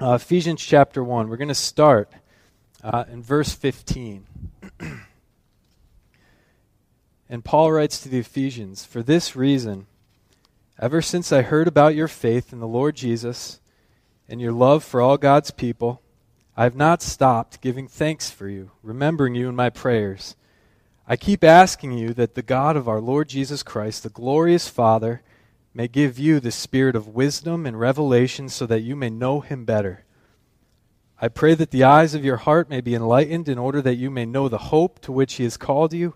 uh, Ephesians chapter 1. We're going to start uh, in verse 15. and Paul writes to the Ephesians For this reason, ever since I heard about your faith in the Lord Jesus and your love for all God's people, I have not stopped giving thanks for you, remembering you in my prayers. I keep asking you that the God of our Lord Jesus Christ, the glorious Father, may give you the spirit of wisdom and revelation so that you may know him better. I pray that the eyes of your heart may be enlightened in order that you may know the hope to which he has called you,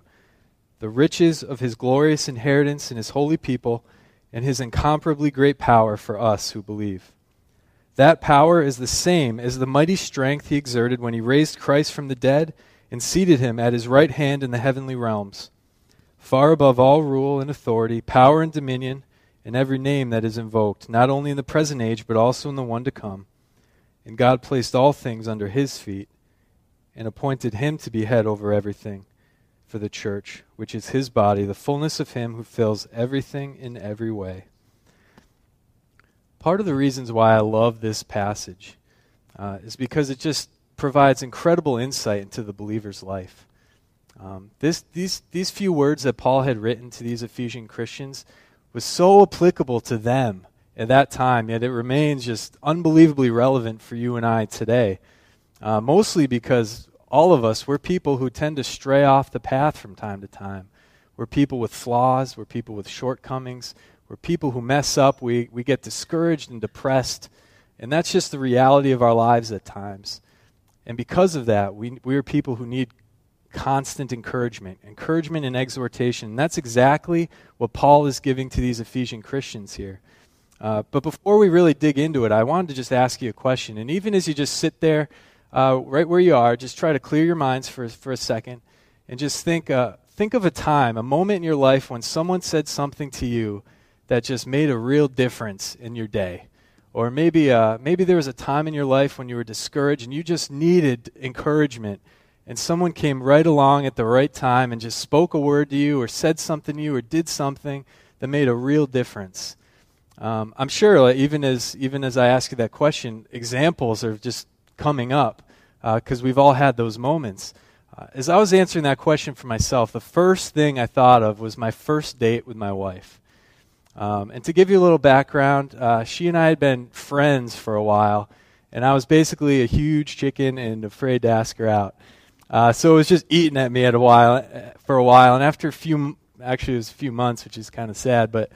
the riches of his glorious inheritance in his holy people, and his incomparably great power for us who believe. That power is the same as the mighty strength he exerted when he raised Christ from the dead and seated him at his right hand in the heavenly realms, far above all rule and authority, power and dominion and every name that is invoked, not only in the present age, but also in the one to come. And God placed all things under his feet and appointed him to be head over everything for the church, which is his body, the fullness of him who fills everything in every way. Part of the reasons why I love this passage uh, is because it just provides incredible insight into the believer's life. Um, this, these, these few words that Paul had written to these Ephesian Christians was so applicable to them at that time, yet it remains just unbelievably relevant for you and I today. Uh, mostly because all of us, we're people who tend to stray off the path from time to time. We're people with flaws, we're people with shortcomings, we're people who mess up, we, we get discouraged and depressed, and that's just the reality of our lives at times. And because of that, we, we are people who need constant encouragement, encouragement and exhortation. And that's exactly what Paul is giving to these Ephesian Christians here. Uh, but before we really dig into it, I wanted to just ask you a question. And even as you just sit there, uh, right where you are, just try to clear your minds for, for a second and just think, uh, think of a time, a moment in your life when someone said something to you that just made a real difference in your day. Or maybe, uh, maybe there was a time in your life when you were discouraged and you just needed encouragement and someone came right along at the right time and just spoke a word to you or said something to you or did something that made a real difference. Um, I'm sure, like, even as even as I ask you that question, examples are just coming up because uh, we've all had those moments. Uh, as I was answering that question for myself, the first thing I thought of was my first date with my wife. Um, and to give you a little background, uh, she and I had been friends for a while, and I was basically a huge chicken and afraid to ask her out. Uh, so it was just eating at me at a while uh, for a while, and after a few, actually it was a few months, which is kind of sad, but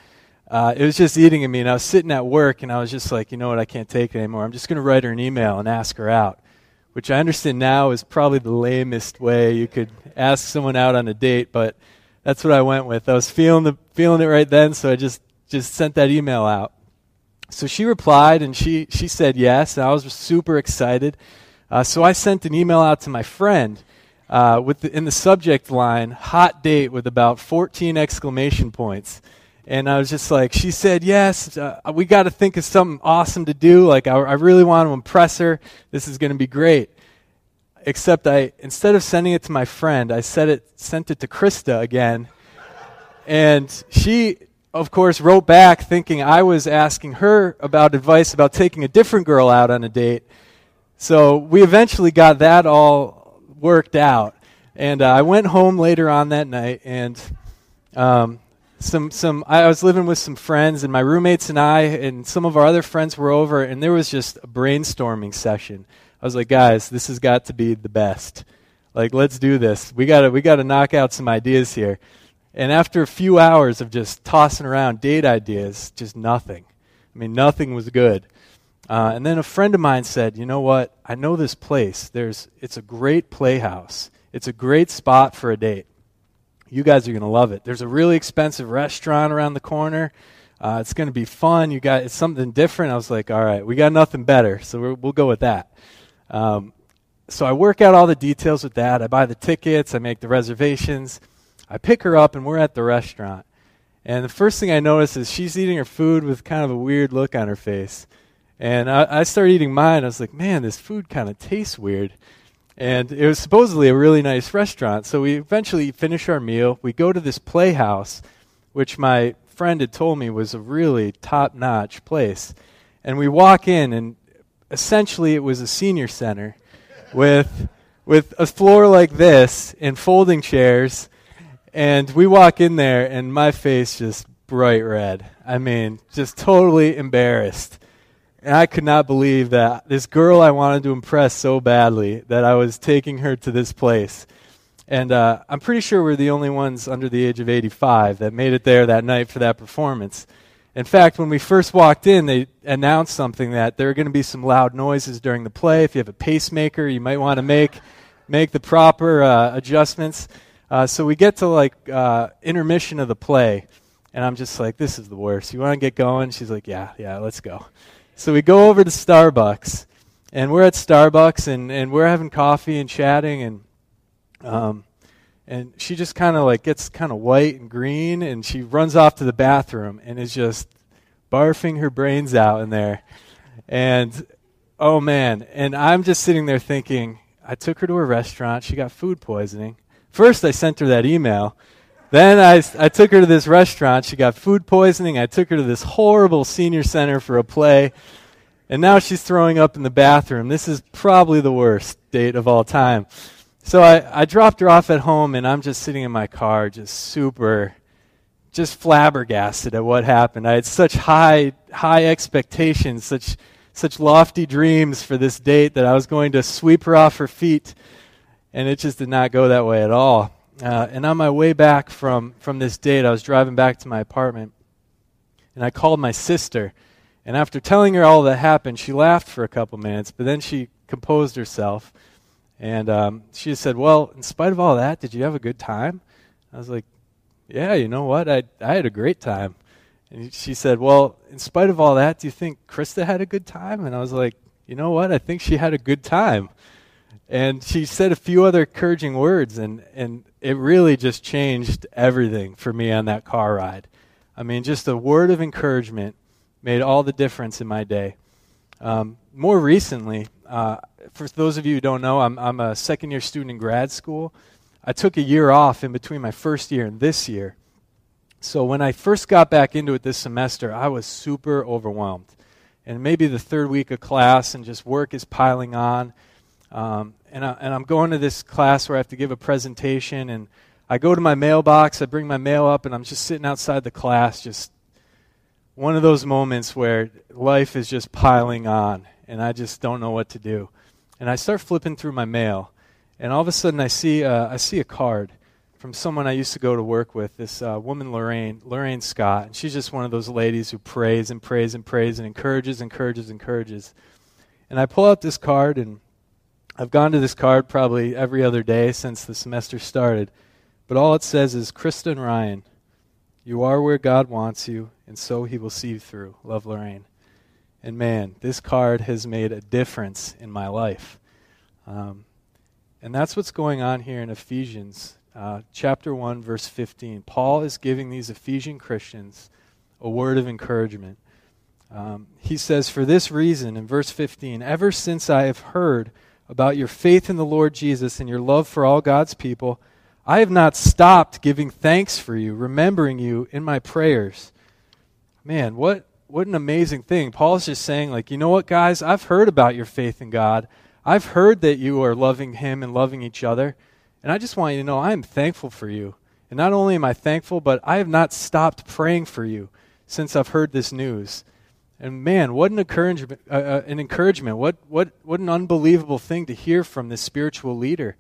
uh, it was just eating at me. And I was sitting at work, and I was just like, you know what, I can't take it anymore. I'm just going to write her an email and ask her out, which I understand now is probably the lamest way you could ask someone out on a date, but that's what I went with. I was feeling the feeling it right then, so I just just sent that email out. So she replied, and she she said yes, and I was super excited. Uh, so I sent an email out to my friend uh, with the, in the subject line, hot date with about 14 exclamation points. And I was just like, she said yes. Uh, we got to think of something awesome to do. Like, I, I really want to impress her. This is going to be great. Except I, instead of sending it to my friend, I sent it, sent it to Krista again. And she, of course, wrote back thinking I was asking her about advice about taking a different girl out on a date. So we eventually got that all worked out. And uh, I went home later on that night, and um, some some I was living with some friends, and my roommates and I, and some of our other friends were over, and there was just a brainstorming session. I was like, guys, this has got to be the best. Like, let's do this. We got to we got to knock out some ideas here. And after a few hours of just tossing around date ideas, just nothing. I mean, nothing was good. Uh, and then a friend of mine said, "You know what? I know this place. There's it's a great playhouse. It's a great spot for a date. You guys are going to love it. There's a really expensive restaurant around the corner. Uh, it's going to be fun. You got it's something different." I was like, "All right, we got nothing better, so we will go with that." Um, so I work out all the details with that. I buy the tickets. I make the reservations. I pick her up, and we're at the restaurant. And the first thing I notice is she's eating her food with kind of a weird look on her face. And I, I started eating mine. I was like, man, this food kind of tastes weird. And it was supposedly a really nice restaurant. So we eventually finish our meal. We go to this playhouse, which my friend had told me was a really top notch place. And we walk in, and essentially it was a senior center with with a floor like this and folding chairs and we walk in there and my face just bright red i mean just totally embarrassed and i could not believe that this girl i wanted to impress so badly that i was taking her to this place and uh, i'm pretty sure we're the only ones under the age of 85 that made it there that night for that performance in fact, when we first walked in, they announced something that there are going to be some loud noises during the play. If you have a pacemaker, you might want to make make the proper uh, adjustments. Uh, so we get to like uh, intermission of the play, and I'm just like, "This is the worst." You want to get going? She's like, "Yeah, yeah, let's go." So we go over to Starbucks, and we're at Starbucks, and, and we're having coffee and chatting, and um, and she just kind of like gets kind of white and green and she runs off to the bathroom and is just barfing her brains out in there. And oh man and i'm just sitting there thinking i took her to a restaurant she got food poisoning. First i sent her that email then I, I took her to this restaurant. She got food poisoning. I took her to this horrible senior center for a play. And now she's throwing up in the bathroom. This is probably the worst date of all time. So I, I dropped her off at home, and I'm just sitting in my car, just super, just flabbergasted at what happened. I had such high, high expectations, such, such lofty dreams for this date that I was going to sweep her off her feet, and it just did not go that way at all. Uh, and on my way back from, from this date, I was driving back to my apartment, and I called my sister. And after telling her all that happened, she laughed for a couple minutes, but then she composed herself and um, she said, Well, in spite of all that, did you have a good time? I was like, Yeah, you know what? I, I had a great time. And she said, Well, in spite of all that, do you think Krista had a good time? And I was like, You know what? I think she had a good time. And she said a few other encouraging words, and, and it really just changed everything for me on that car ride. I mean, just a word of encouragement made all the difference in my day. Um, more recently, uh, for those of you who don't know, I'm, I'm a second year student in grad school. I took a year off in between my first year and this year. So when I first got back into it this semester, I was super overwhelmed. And maybe the third week of class, and just work is piling on. Um, and, I, and I'm going to this class where I have to give a presentation, and I go to my mailbox, I bring my mail up, and I'm just sitting outside the class, just one of those moments where life is just piling on, and I just don't know what to do and I start flipping through my mail, and all of a sudden I see uh, I see a card from someone I used to go to work with. This uh, woman, Lorraine Lorraine Scott, and she's just one of those ladies who prays and prays and prays and encourages, encourages, encourages. And I pull out this card, and I've gone to this card probably every other day since the semester started. But all it says is, Kristen Ryan, you are where God wants you, and so He will see you through. Love, Lorraine. And man, this card has made a difference in my life. Um, and that's what's going on here in Ephesians uh, chapter 1, verse 15. Paul is giving these Ephesian Christians a word of encouragement. Um, he says, For this reason, in verse 15, ever since I have heard about your faith in the Lord Jesus and your love for all God's people, I have not stopped giving thanks for you, remembering you in my prayers. Man, what what an amazing thing. Paul's just saying, like, you know what, guys? I've heard about your faith in God. I've heard that you are loving Him and loving each other. And I just want you to know I am thankful for you. And not only am I thankful, but I have not stopped praying for you since I've heard this news. And man, what an encouragement! Uh, uh, an encouragement! What what what an unbelievable thing to hear from this spiritual leader.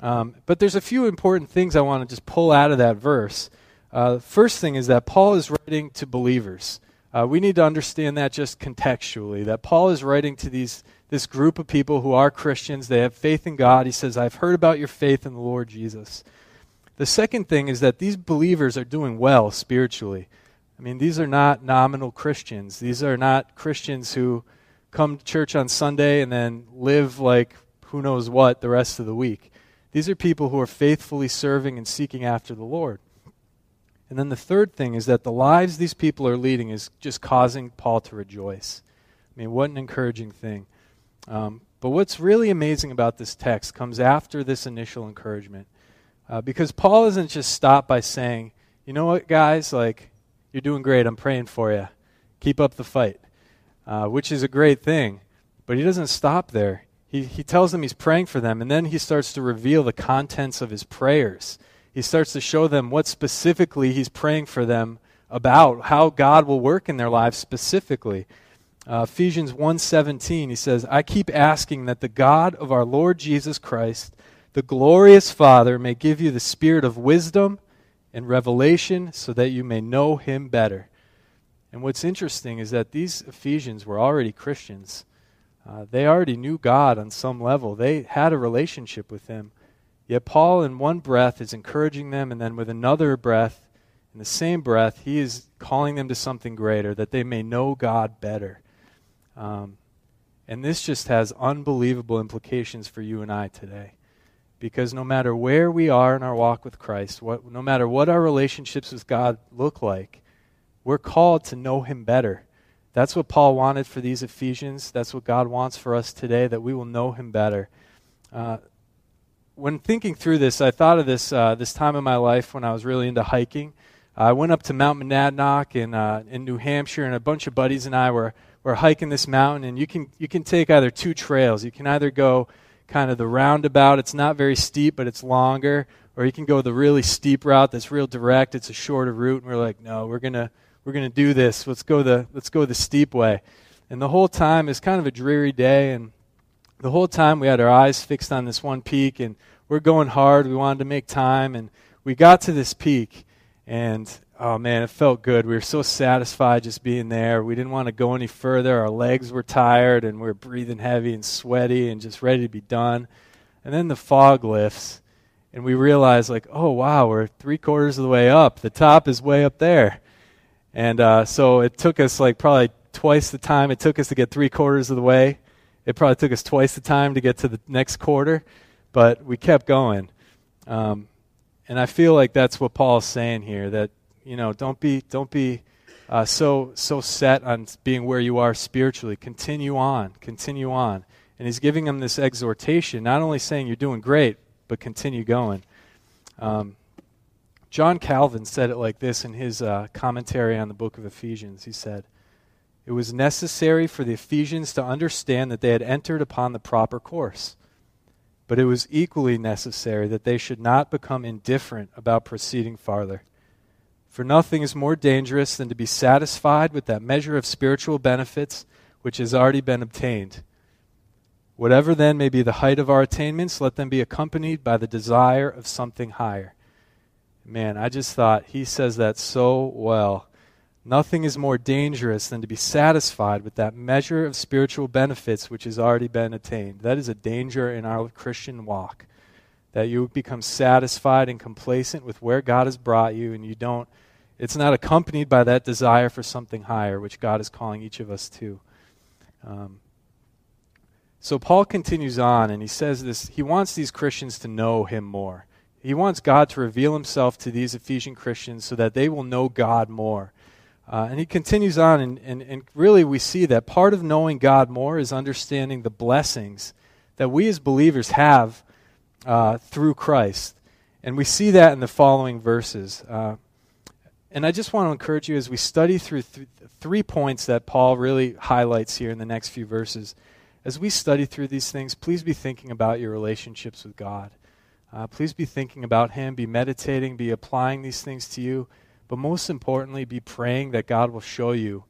Um, but there's a few important things I want to just pull out of that verse. Uh, first thing is that Paul is writing to believers. Uh, we need to understand that just contextually, that Paul is writing to these, this group of people who are Christians. They have faith in God. He says, I've heard about your faith in the Lord Jesus. The second thing is that these believers are doing well spiritually. I mean, these are not nominal Christians. These are not Christians who come to church on Sunday and then live like who knows what the rest of the week. These are people who are faithfully serving and seeking after the Lord. And then the third thing is that the lives these people are leading is just causing Paul to rejoice. I mean, what an encouraging thing. Um, but what's really amazing about this text comes after this initial encouragement. Uh, because Paul isn't just stopped by saying, you know what, guys, like, you're doing great. I'm praying for you. Keep up the fight, uh, which is a great thing. But he doesn't stop there. He, he tells them he's praying for them, and then he starts to reveal the contents of his prayers. He starts to show them what specifically he's praying for them about, how God will work in their lives specifically. Uh, Ephesians 1:17 he says, "I keep asking that the God of our Lord Jesus Christ, the glorious Father, may give you the spirit of wisdom and revelation so that you may know him better." And what's interesting is that these Ephesians were already Christians. Uh, they already knew God on some level. They had a relationship with him. Yet Paul in one breath is encouraging them and then with another breath in the same breath, he is calling them to something greater, that they may know God better. Um, and this just has unbelievable implications for you and I today. Because no matter where we are in our walk with Christ, what, no matter what our relationships with God look like, we're called to know Him better. That's what Paul wanted for these Ephesians. That's what God wants for us today, that we will know Him better. Uh, when thinking through this, I thought of this, uh, this time in my life when I was really into hiking. I went up to Mount Monadnock in, uh, in New Hampshire, and a bunch of buddies and I were, were hiking this mountain. And you can, you can take either two trails. You can either go kind of the roundabout, it's not very steep, but it's longer, or you can go the really steep route that's real direct, it's a shorter route. And we're like, no, we're going to we're to do this. Let's go the, let's go the steep way. And the whole time is kind of a dreary day. And the whole time we had our eyes fixed on this one peak, and we're going hard. We wanted to make time. And we got to this peak and oh man, it felt good. We were so satisfied just being there. We didn't want to go any further. Our legs were tired and we were breathing heavy and sweaty and just ready to be done. And then the fog lifts and we realize like, oh wow, we're three quarters of the way up. The top is way up there. And uh, so it took us like probably twice the time it took us to get three quarters of the way. It probably took us twice the time to get to the next quarter, but we kept going. Um, and I feel like that's what Paul is saying here that, you know, don't be, don't be uh, so, so set on being where you are spiritually. Continue on, continue on. And he's giving them this exhortation, not only saying you're doing great, but continue going. Um, John Calvin said it like this in his uh, commentary on the book of Ephesians. He said, It was necessary for the Ephesians to understand that they had entered upon the proper course but it was equally necessary that they should not become indifferent about proceeding farther. For nothing is more dangerous than to be satisfied with that measure of spiritual benefits which has already been obtained. Whatever then may be the height of our attainments, let them be accompanied by the desire of something higher. Man, I just thought he says that so well. Nothing is more dangerous than to be satisfied with that measure of spiritual benefits which has already been attained. That is a danger in our Christian walk. That you become satisfied and complacent with where God has brought you, and you don't, it's not accompanied by that desire for something higher, which God is calling each of us to. Um, so Paul continues on, and he says this he wants these Christians to know him more. He wants God to reveal himself to these Ephesian Christians so that they will know God more. Uh, and he continues on, and, and, and really we see that part of knowing God more is understanding the blessings that we as believers have uh, through Christ. And we see that in the following verses. Uh, and I just want to encourage you as we study through th- three points that Paul really highlights here in the next few verses. As we study through these things, please be thinking about your relationships with God. Uh, please be thinking about Him, be meditating, be applying these things to you. But most importantly, be praying that God will show you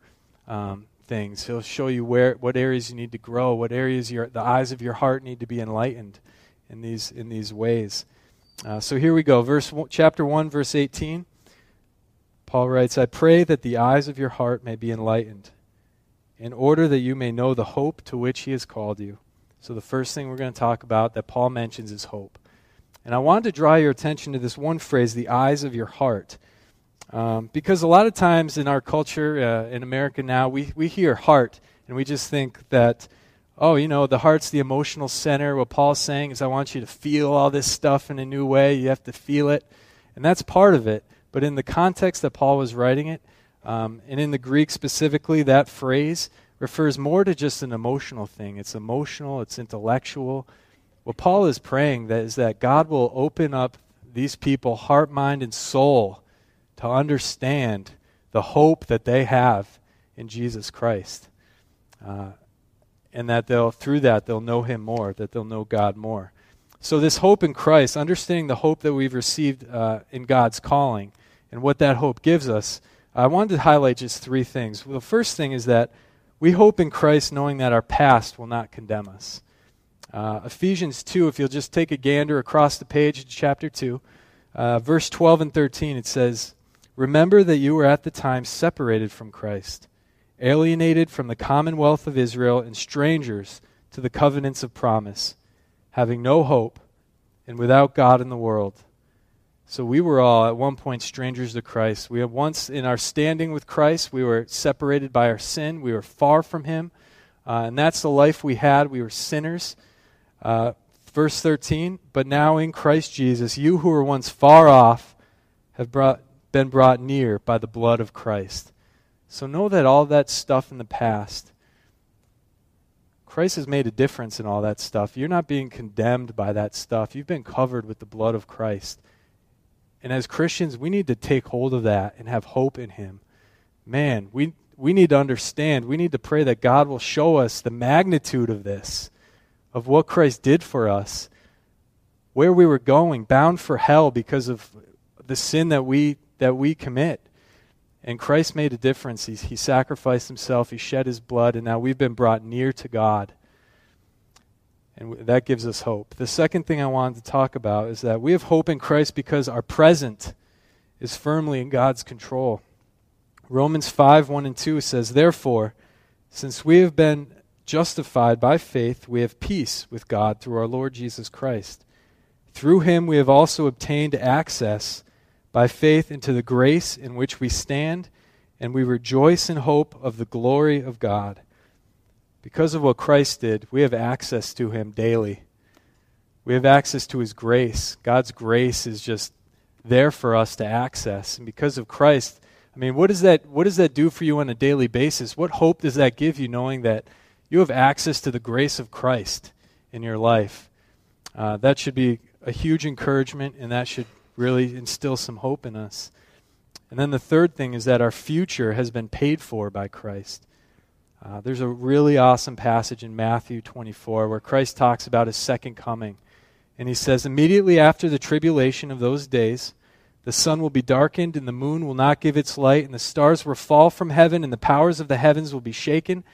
um, things. He'll show you where, what areas you need to grow, what areas your, the eyes of your heart need to be enlightened in these, in these ways. Uh, so here we go. Verse chapter 1, verse 18. Paul writes, I pray that the eyes of your heart may be enlightened, in order that you may know the hope to which he has called you. So the first thing we're going to talk about that Paul mentions is hope. And I wanted to draw your attention to this one phrase, the eyes of your heart. Um, because a lot of times in our culture, uh, in America now, we, we hear heart and we just think that, oh, you know, the heart's the emotional center. What Paul's saying is, I want you to feel all this stuff in a new way. You have to feel it. And that's part of it. But in the context that Paul was writing it, um, and in the Greek specifically, that phrase refers more to just an emotional thing. It's emotional, it's intellectual. What Paul is praying that is that God will open up these people, heart, mind, and soul to understand the hope that they have in Jesus Christ. Uh, and that they'll, through that, they'll know Him more, that they'll know God more. So, this hope in Christ, understanding the hope that we've received uh, in God's calling and what that hope gives us, I wanted to highlight just three things. Well, the first thing is that we hope in Christ knowing that our past will not condemn us. Uh, Ephesians 2, if you'll just take a gander across the page, chapter 2, uh, verse 12 and 13, it says, Remember that you were at the time separated from Christ, alienated from the commonwealth of Israel, and strangers to the covenants of promise, having no hope and without God in the world. So we were all at one point strangers to Christ. We had once in our standing with Christ, we were separated by our sin. We were far from Him. Uh, and that's the life we had. We were sinners. Uh, verse 13, but now in Christ Jesus, you who were once far off have brought, been brought near by the blood of Christ. So know that all that stuff in the past, Christ has made a difference in all that stuff. You're not being condemned by that stuff. You've been covered with the blood of Christ. And as Christians, we need to take hold of that and have hope in Him. Man, we, we need to understand, we need to pray that God will show us the magnitude of this, of what Christ did for us, where we were going, bound for hell because of the sin that we, that we commit. And Christ made a difference. He, he sacrificed himself, he shed his blood, and now we've been brought near to God. And that gives us hope. The second thing I wanted to talk about is that we have hope in Christ because our present is firmly in God's control. Romans 5 1 and 2 says, Therefore, since we have been justified by faith, we have peace with God through our Lord Jesus Christ. Through him we have also obtained access by faith into the grace in which we stand, and we rejoice in hope of the glory of God. Because of what Christ did, we have access to Him daily. We have access to His grace. God's grace is just there for us to access. And because of Christ, I mean, what does that, what does that do for you on a daily basis? What hope does that give you knowing that you have access to the grace of Christ in your life? Uh, that should be a huge encouragement, and that should really instill some hope in us. And then the third thing is that our future has been paid for by Christ. Uh, there's a really awesome passage in Matthew 24 where Christ talks about his second coming. And he says, Immediately after the tribulation of those days, the sun will be darkened, and the moon will not give its light, and the stars will fall from heaven, and the powers of the heavens will be shaken.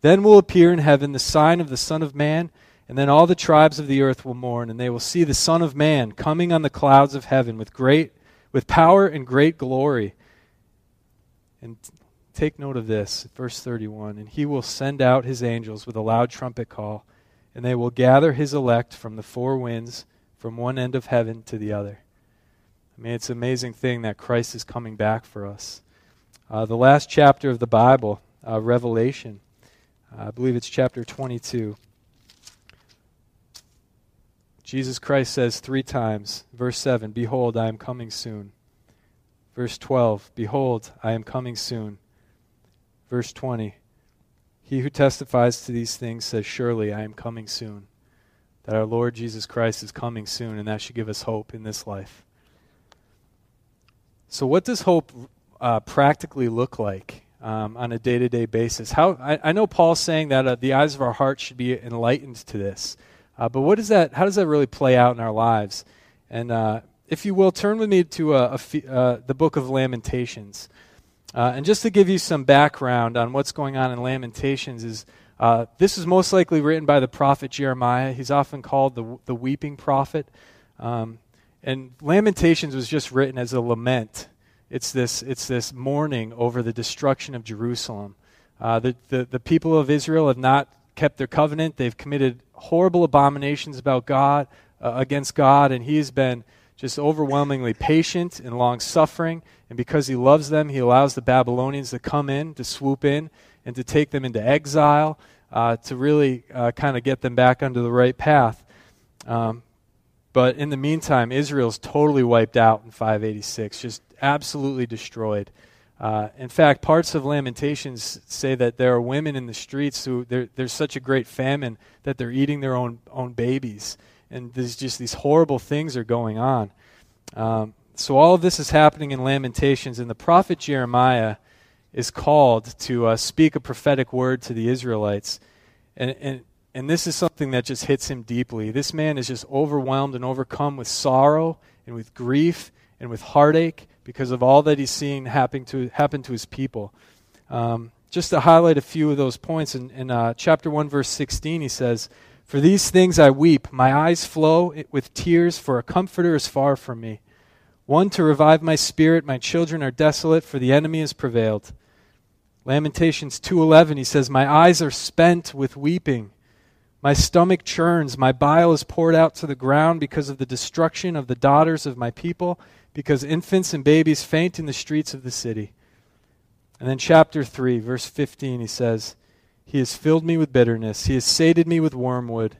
Then will appear in heaven the sign of the Son of Man, and then all the tribes of the earth will mourn, and they will see the Son of Man coming on the clouds of heaven with great with power and great glory. And Take note of this, verse 31. And he will send out his angels with a loud trumpet call, and they will gather his elect from the four winds, from one end of heaven to the other. I mean, it's an amazing thing that Christ is coming back for us. Uh, the last chapter of the Bible, uh, Revelation, I believe it's chapter 22. Jesus Christ says three times, verse 7, Behold, I am coming soon. Verse 12, Behold, I am coming soon. Verse 20 He who testifies to these things says, Surely I am coming soon. That our Lord Jesus Christ is coming soon, and that should give us hope in this life. So, what does hope uh, practically look like um, on a day to day basis? How I, I, know Paul's saying that uh, the eyes of our heart should be enlightened to this, uh, but what does that? How does that really play out in our lives? And uh, if you will, turn with me to uh, the book of Lamentations. Uh, and just to give you some background on what's going on in Lamentations is uh, this is most likely written by the prophet Jeremiah. He's often called the, the weeping prophet. Um, and Lamentations was just written as a lament. It's this, it's this mourning over the destruction of Jerusalem. Uh, the, the, the people of Israel have not kept their covenant. They've committed horrible abominations about God, uh, against God, and he has been just overwhelmingly patient and long suffering. And because he loves them, he allows the Babylonians to come in, to swoop in, and to take them into exile, uh, to really uh, kind of get them back onto the right path. Um, but in the meantime, Israel's totally wiped out in 586, just absolutely destroyed. Uh, in fact, parts of Lamentations say that there are women in the streets who there's such a great famine that they're eating their own own babies and there's just these horrible things are going on. Um, so all of this is happening in Lamentations, and the prophet Jeremiah is called to uh, speak a prophetic word to the Israelites. And, and, and this is something that just hits him deeply. This man is just overwhelmed and overcome with sorrow and with grief and with heartache because of all that he's seeing happen to, happen to his people. Um, just to highlight a few of those points, in, in uh, chapter 1, verse 16, he says, For these things I weep, my eyes flow with tears, for a comforter is far from me. One to revive my spirit, my children are desolate, for the enemy has prevailed. Lamentations 2:11 he says my eyes are spent with weeping my stomach churns. My bile is poured out to the ground because of the destruction of the daughters of my people because infants and babies faint in the streets of the city. And then chapter 3 verse 15 he says he has filled me with bitterness. He has sated me with wormwood.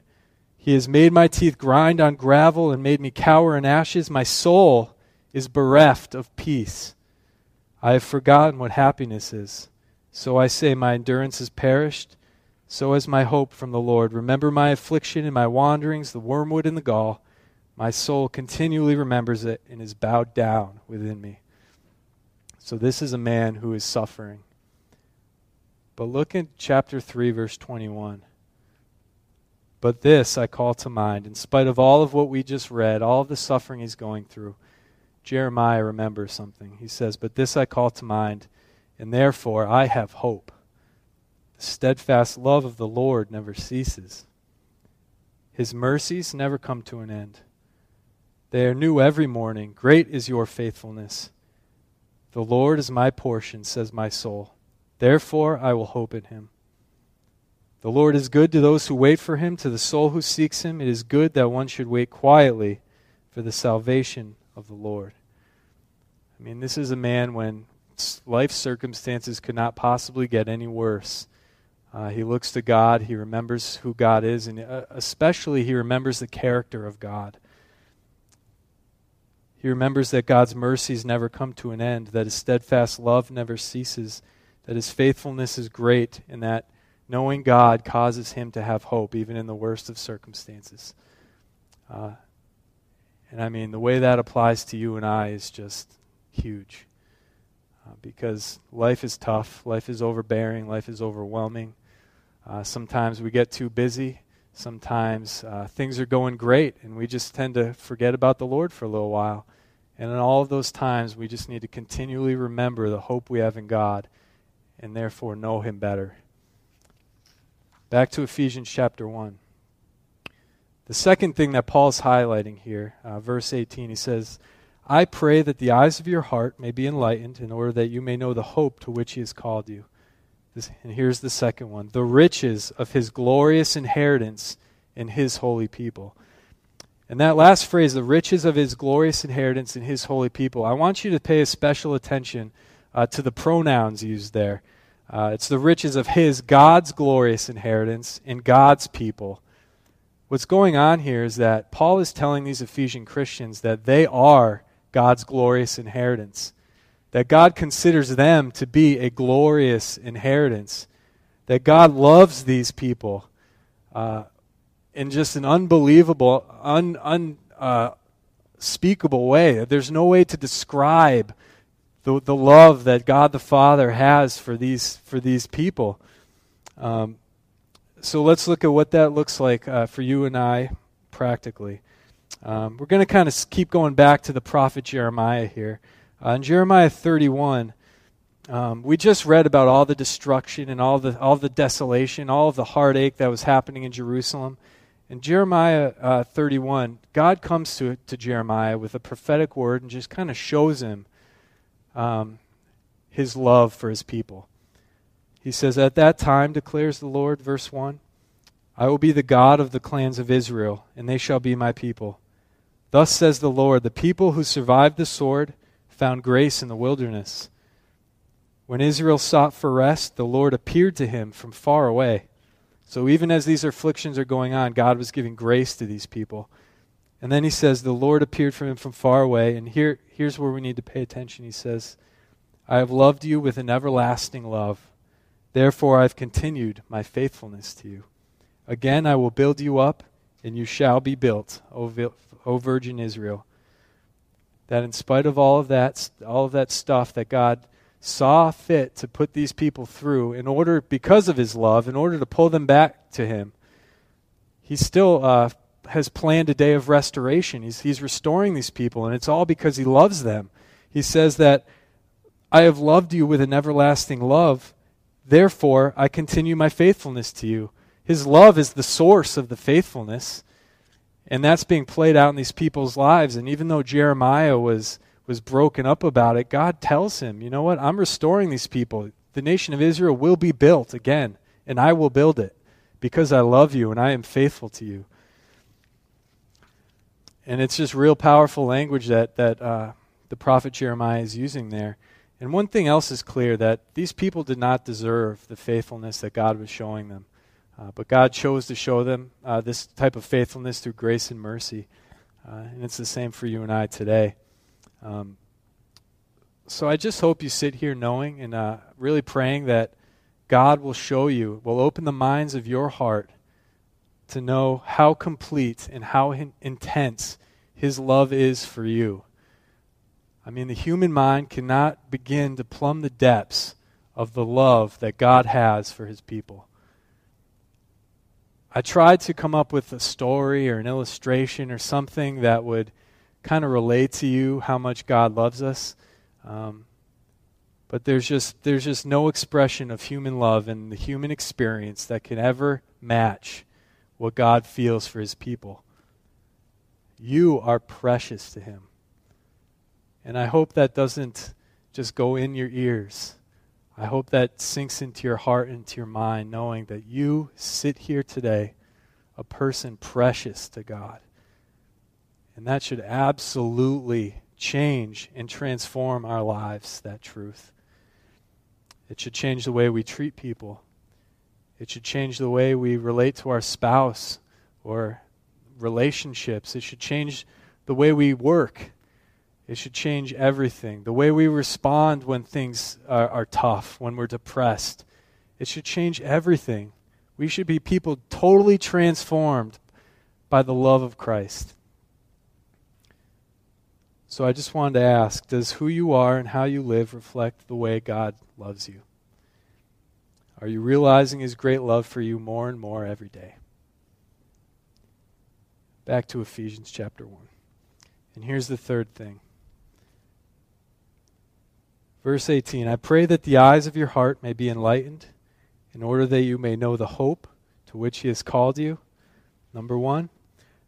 He has made my teeth grind on gravel and made me cower in ashes. My soul is bereft of peace. I have forgotten what happiness is. So I say, My endurance is perished. So has my hope from the Lord. Remember my affliction and my wanderings, the wormwood and the gall. My soul continually remembers it and is bowed down within me. So this is a man who is suffering. But look at chapter 3, verse 21. But this I call to mind, in spite of all of what we just read, all of the suffering he's going through, Jeremiah remembers something. He says, But this I call to mind and therefore I have hope. The steadfast love of the Lord never ceases, His mercies never come to an end. They are new every morning. Great is your faithfulness. The Lord is my portion, says my soul. Therefore I will hope in him. The Lord is good to those who wait for him, to the soul who seeks him. It is good that one should wait quietly for the salvation of the Lord. I mean, this is a man when life circumstances could not possibly get any worse. Uh, he looks to God, he remembers who God is, and uh, especially he remembers the character of God. He remembers that God's mercies never come to an end, that his steadfast love never ceases, that his faithfulness is great, and that knowing God causes him to have hope even in the worst of circumstances. Uh, and I mean, the way that applies to you and I is just huge uh, because life is tough, life is overbearing, life is overwhelming. Uh, sometimes we get too busy. Sometimes uh, things are going great, and we just tend to forget about the Lord for a little while. And in all of those times, we just need to continually remember the hope we have in God and therefore know Him better. Back to Ephesians chapter 1. The second thing that Paul's highlighting here, uh, verse 18, he says, I pray that the eyes of your heart may be enlightened in order that you may know the hope to which he has called you. And here's the second one the riches of his glorious inheritance in his holy people. And that last phrase, the riches of his glorious inheritance in his holy people, I want you to pay a special attention uh, to the pronouns used there. Uh, it's the riches of his, God's glorious inheritance in God's people. What's going on here is that Paul is telling these Ephesian Christians that they are God's glorious inheritance. That God considers them to be a glorious inheritance. That God loves these people uh, in just an unbelievable, un, unspeakable uh, way. There's no way to describe the, the love that God the Father has for these, for these people. Um, so let's look at what that looks like uh, for you and I practically. Um, we're going to kind of keep going back to the prophet Jeremiah here. Uh, in Jeremiah 31, um, we just read about all the destruction and all the, all the desolation, all of the heartache that was happening in Jerusalem. In Jeremiah uh, 31, God comes to, to Jeremiah with a prophetic word and just kind of shows him um, his love for his people. He says, At that time, declares the Lord, verse 1, I will be the God of the clans of Israel, and they shall be my people. Thus says the Lord The people who survived the sword found grace in the wilderness. When Israel sought for rest, the Lord appeared to him from far away. So even as these afflictions are going on, God was giving grace to these people. And then he says, The Lord appeared from him from far away. And here, here's where we need to pay attention. He says, I have loved you with an everlasting love. Therefore, I have continued my faithfulness to you. Again, I will build you up, and you shall be built, O, o Virgin Israel. That in spite of all of that, all of that stuff that God saw fit to put these people through in order, because of his love, in order to pull them back to him, he still uh, has planned a day of restoration. He's, he's restoring these people, and it's all because he loves them. He says that I have loved you with an everlasting love, therefore I continue my faithfulness to you. His love is the source of the faithfulness. And that's being played out in these people's lives. And even though Jeremiah was, was broken up about it, God tells him, you know what? I'm restoring these people. The nation of Israel will be built again, and I will build it because I love you and I am faithful to you. And it's just real powerful language that, that uh, the prophet Jeremiah is using there. And one thing else is clear that these people did not deserve the faithfulness that God was showing them. Uh, but God chose to show them uh, this type of faithfulness through grace and mercy. Uh, and it's the same for you and I today. Um, so I just hope you sit here knowing and uh, really praying that God will show you, will open the minds of your heart to know how complete and how in- intense His love is for you. I mean, the human mind cannot begin to plumb the depths of the love that God has for His people. I tried to come up with a story or an illustration or something that would kind of relate to you how much God loves us. Um, but there's just there's just no expression of human love and the human experience that can ever match what God feels for his people. You are precious to him. And I hope that doesn't just go in your ears. I hope that sinks into your heart, and into your mind, knowing that you sit here today, a person precious to God. And that should absolutely change and transform our lives, that truth. It should change the way we treat people. It should change the way we relate to our spouse or relationships. It should change the way we work it should change everything. The way we respond when things are, are, tough, when we're depressed. It should change everything. We should be people totally transformed by the love of Christ. So I just wanted to ask Does who you are and how you live reflect the way God loves you? Are you realizing His great love for you more and more every day? Back to Ephesians chapter 1. And here's the third thing Verse 18 I pray that the eyes of your heart may be enlightened, in order that you may know the hope to which he has called you. Number one,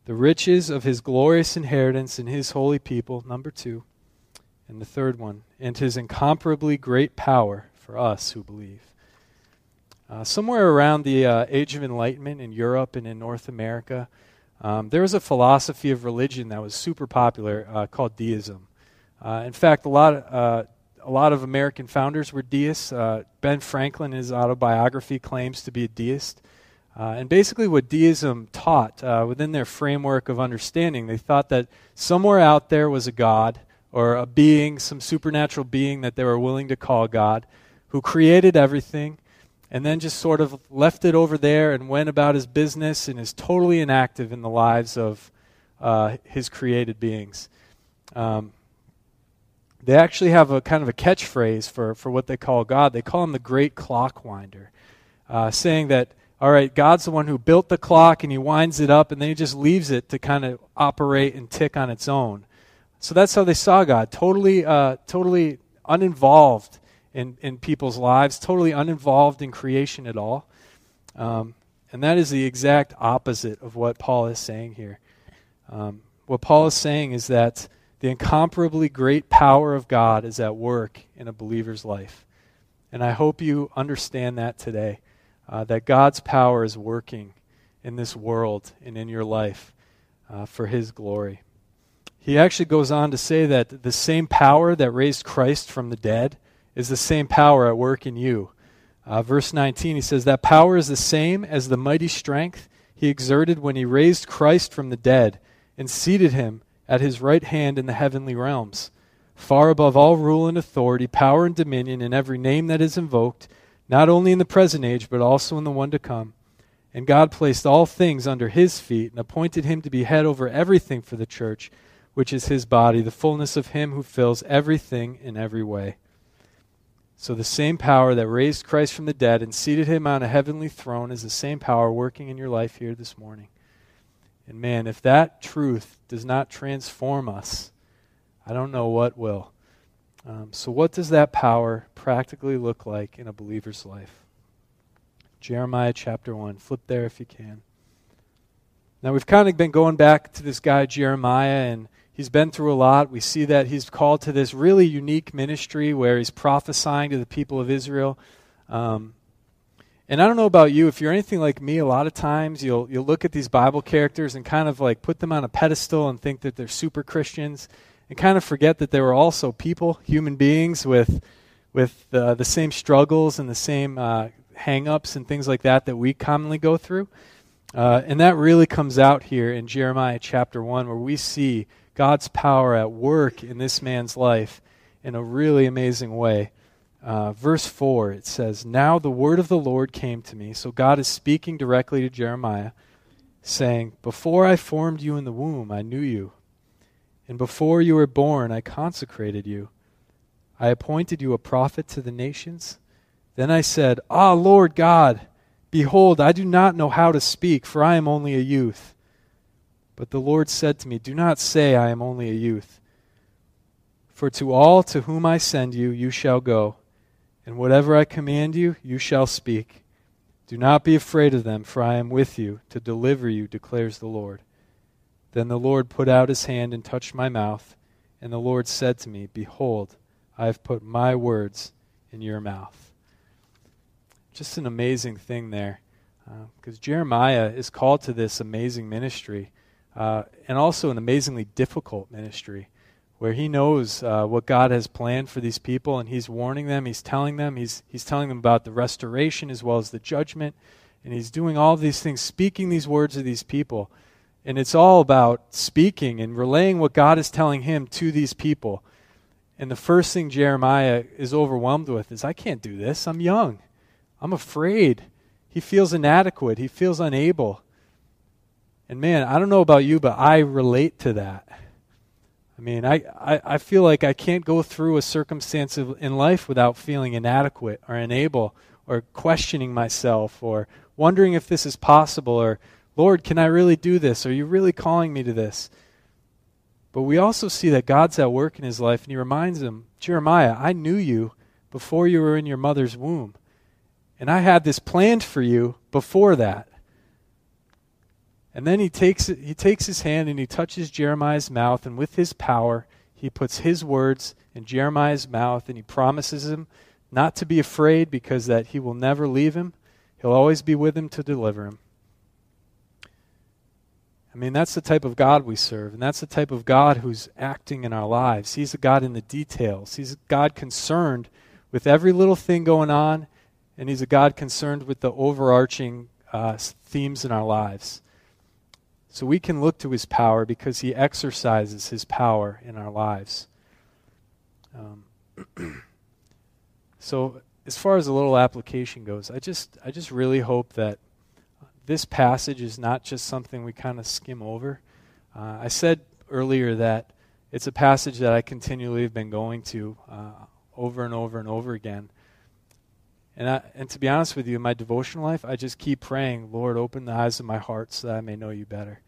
the riches of his glorious inheritance in his holy people. Number two, and the third one, and his incomparably great power for us who believe. Uh, somewhere around the uh, Age of Enlightenment in Europe and in North America, um, there was a philosophy of religion that was super popular uh, called deism. Uh, in fact, a lot of uh, a lot of American founders were deists. Uh, ben Franklin, in his autobiography, claims to be a deist. Uh, and basically, what deism taught uh, within their framework of understanding, they thought that somewhere out there was a God or a being, some supernatural being that they were willing to call God, who created everything and then just sort of left it over there and went about his business and is totally inactive in the lives of uh, his created beings. Um, they actually have a kind of a catchphrase for, for what they call God. They call him the great clockwinder, uh, saying that, all right, God's the one who built the clock and he winds it up and then he just leaves it to kind of operate and tick on its own. So that's how they saw God, totally, uh, totally uninvolved in, in people's lives, totally uninvolved in creation at all. Um, and that is the exact opposite of what Paul is saying here. Um, what Paul is saying is that the incomparably great power of God is at work in a believer's life. And I hope you understand that today uh, that God's power is working in this world and in your life uh, for His glory. He actually goes on to say that the same power that raised Christ from the dead is the same power at work in you. Uh, verse 19, he says, That power is the same as the mighty strength he exerted when he raised Christ from the dead and seated him at his right hand in the heavenly realms, far above all rule and authority, power and dominion, and every name that is invoked, not only in the present age, but also in the one to come. And God placed all things under his feet and appointed him to be head over everything for the church, which is his body, the fullness of him who fills everything in every way. So the same power that raised Christ from the dead and seated him on a heavenly throne is the same power working in your life here this morning. And man, if that truth does not transform us, I don't know what will. Um, so, what does that power practically look like in a believer's life? Jeremiah chapter 1. Flip there if you can. Now, we've kind of been going back to this guy, Jeremiah, and he's been through a lot. We see that he's called to this really unique ministry where he's prophesying to the people of Israel. Um, and I don't know about you, if you're anything like me, a lot of times you'll, you'll look at these Bible characters and kind of like put them on a pedestal and think that they're super Christians and kind of forget that they were also people, human beings with, with uh, the same struggles and the same uh, hang ups and things like that that we commonly go through. Uh, and that really comes out here in Jeremiah chapter 1, where we see God's power at work in this man's life in a really amazing way. Uh, verse 4, it says, Now the word of the Lord came to me. So God is speaking directly to Jeremiah, saying, Before I formed you in the womb, I knew you. And before you were born, I consecrated you. I appointed you a prophet to the nations. Then I said, Ah, Lord God, behold, I do not know how to speak, for I am only a youth. But the Lord said to me, Do not say, I am only a youth. For to all to whom I send you, you shall go, and whatever I command you, you shall speak. Do not be afraid of them, for I am with you to deliver you, declares the Lord. Then the Lord put out his hand and touched my mouth, and the Lord said to me, Behold, I have put my words in your mouth. Just an amazing thing there, because uh, Jeremiah is called to this amazing ministry uh, and also an amazingly difficult ministry where he knows uh, what God has planned for these people, and he's warning them, he's telling them, he's, he's telling them about the restoration as well as the judgment, and he's doing all these things, speaking these words to these people. And it's all about speaking and relaying what God is telling him to these people. And the first thing Jeremiah is overwhelmed with is, I can't do this. I'm young. I'm afraid. He feels inadequate. He feels unable. And man, I don't know about you, but I relate to that. I mean, I, I, I feel like I can't go through a circumstance of, in life without feeling inadequate or unable or questioning myself or wondering if this is possible or, Lord, can I really do this? Are you really calling me to this? But we also see that God's at work in his life, and he reminds him, Jeremiah, I knew you before you were in your mother's womb. And I had this planned for you before that. And then he takes, he takes his hand and he touches Jeremiah's mouth, and with his power, he puts his words in Jeremiah's mouth, and he promises him not to be afraid because that he will never leave him. He'll always be with him to deliver him. I mean, that's the type of God we serve, and that's the type of God who's acting in our lives. He's a God in the details. He's a God concerned with every little thing going on, and He's a God concerned with the overarching uh, themes in our lives. So we can look to his power because he exercises his power in our lives. Um, so as far as a little application goes, I just I just really hope that this passage is not just something we kind of skim over. Uh, I said earlier that it's a passage that I continually have been going to uh, over and over and over again. And, I, and to be honest with you, in my devotional life, I just keep praying, Lord, open the eyes of my heart so that I may know you better.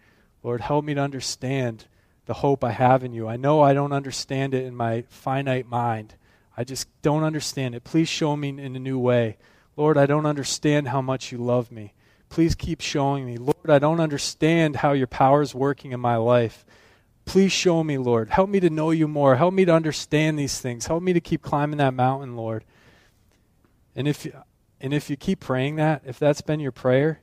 Lord, help me to understand the hope I have in you. I know I don't understand it in my finite mind. I just don't understand it. Please show me in a new way. Lord, I don't understand how much you love me. Please keep showing me. Lord, I don't understand how your power is working in my life. Please show me, Lord. Help me to know you more. Help me to understand these things. Help me to keep climbing that mountain, Lord. And if and if you keep praying that, if that's been your prayer,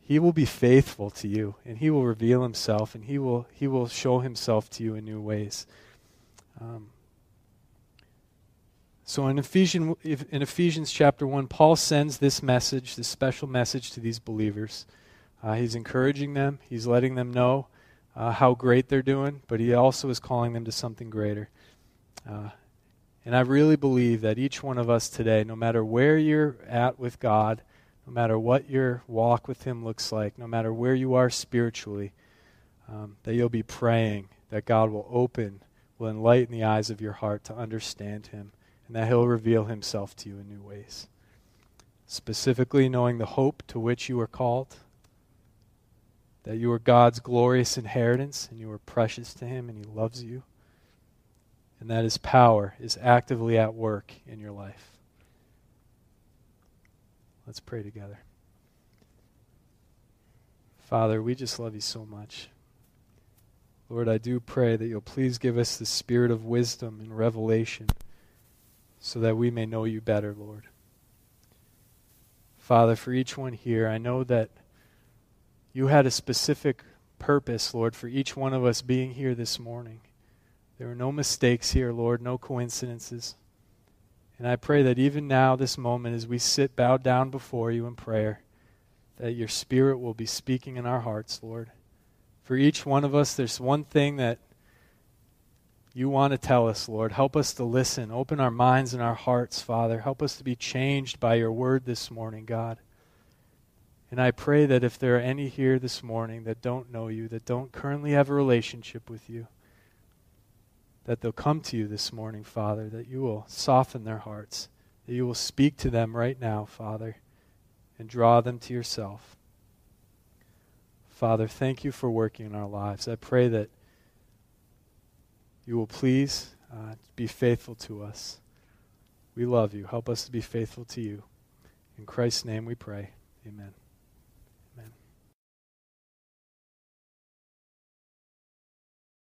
he will be faithful to you and he will reveal himself and he will he will show himself to you in new ways. Um, so in Ephesians, in Ephesians chapter 1, Paul sends this message, this special message to these believers. Uh, he's encouraging them, he's letting them know uh, how great they're doing, but he also is calling them to something greater. Uh, and I really believe that each one of us today, no matter where you're at with God, no matter what your walk with Him looks like, no matter where you are spiritually, um, that you'll be praying that God will open, will enlighten the eyes of your heart to understand Him, and that He'll reveal Himself to you in new ways. Specifically, knowing the hope to which you are called, that you are God's glorious inheritance and you are precious to Him and He loves you, and that His power is actively at work in your life. Let's pray together. Father, we just love you so much. Lord, I do pray that you'll please give us the spirit of wisdom and revelation so that we may know you better, Lord. Father, for each one here, I know that you had a specific purpose, Lord, for each one of us being here this morning. There are no mistakes here, Lord, no coincidences. And I pray that even now, this moment, as we sit bowed down before you in prayer, that your Spirit will be speaking in our hearts, Lord. For each one of us, there's one thing that you want to tell us, Lord. Help us to listen. Open our minds and our hearts, Father. Help us to be changed by your word this morning, God. And I pray that if there are any here this morning that don't know you, that don't currently have a relationship with you, that they'll come to you this morning, Father, that you will soften their hearts, that you will speak to them right now, Father and draw them to yourself. Father, thank you for working in our lives. I pray that you will please uh, be faithful to us. We love you. Help us to be faithful to you. In Christ's name we pray. Amen.